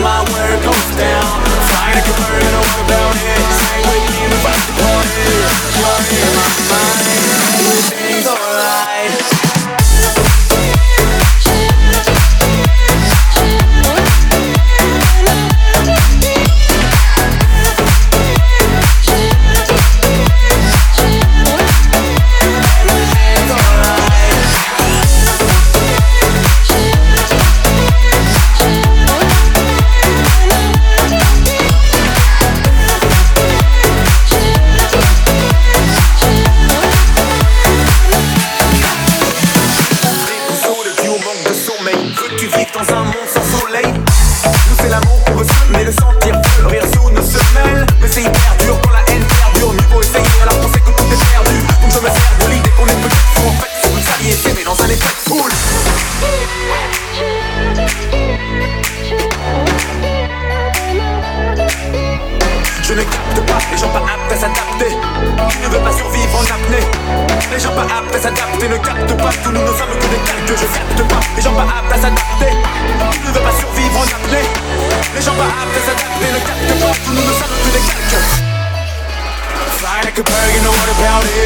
my world goes down. Trying to convert it over. Les gens pas aptes à s'adapter ne captent pas Tous nous ne sommes que des calques, je capte pas Les gens pas aptes à s'adapter Qui ne veut pas survivre en apnée. Les gens pas aptes à s'adapter ne captent pas Tous nous ne sommes que des calques Fly like a bird, you know what about it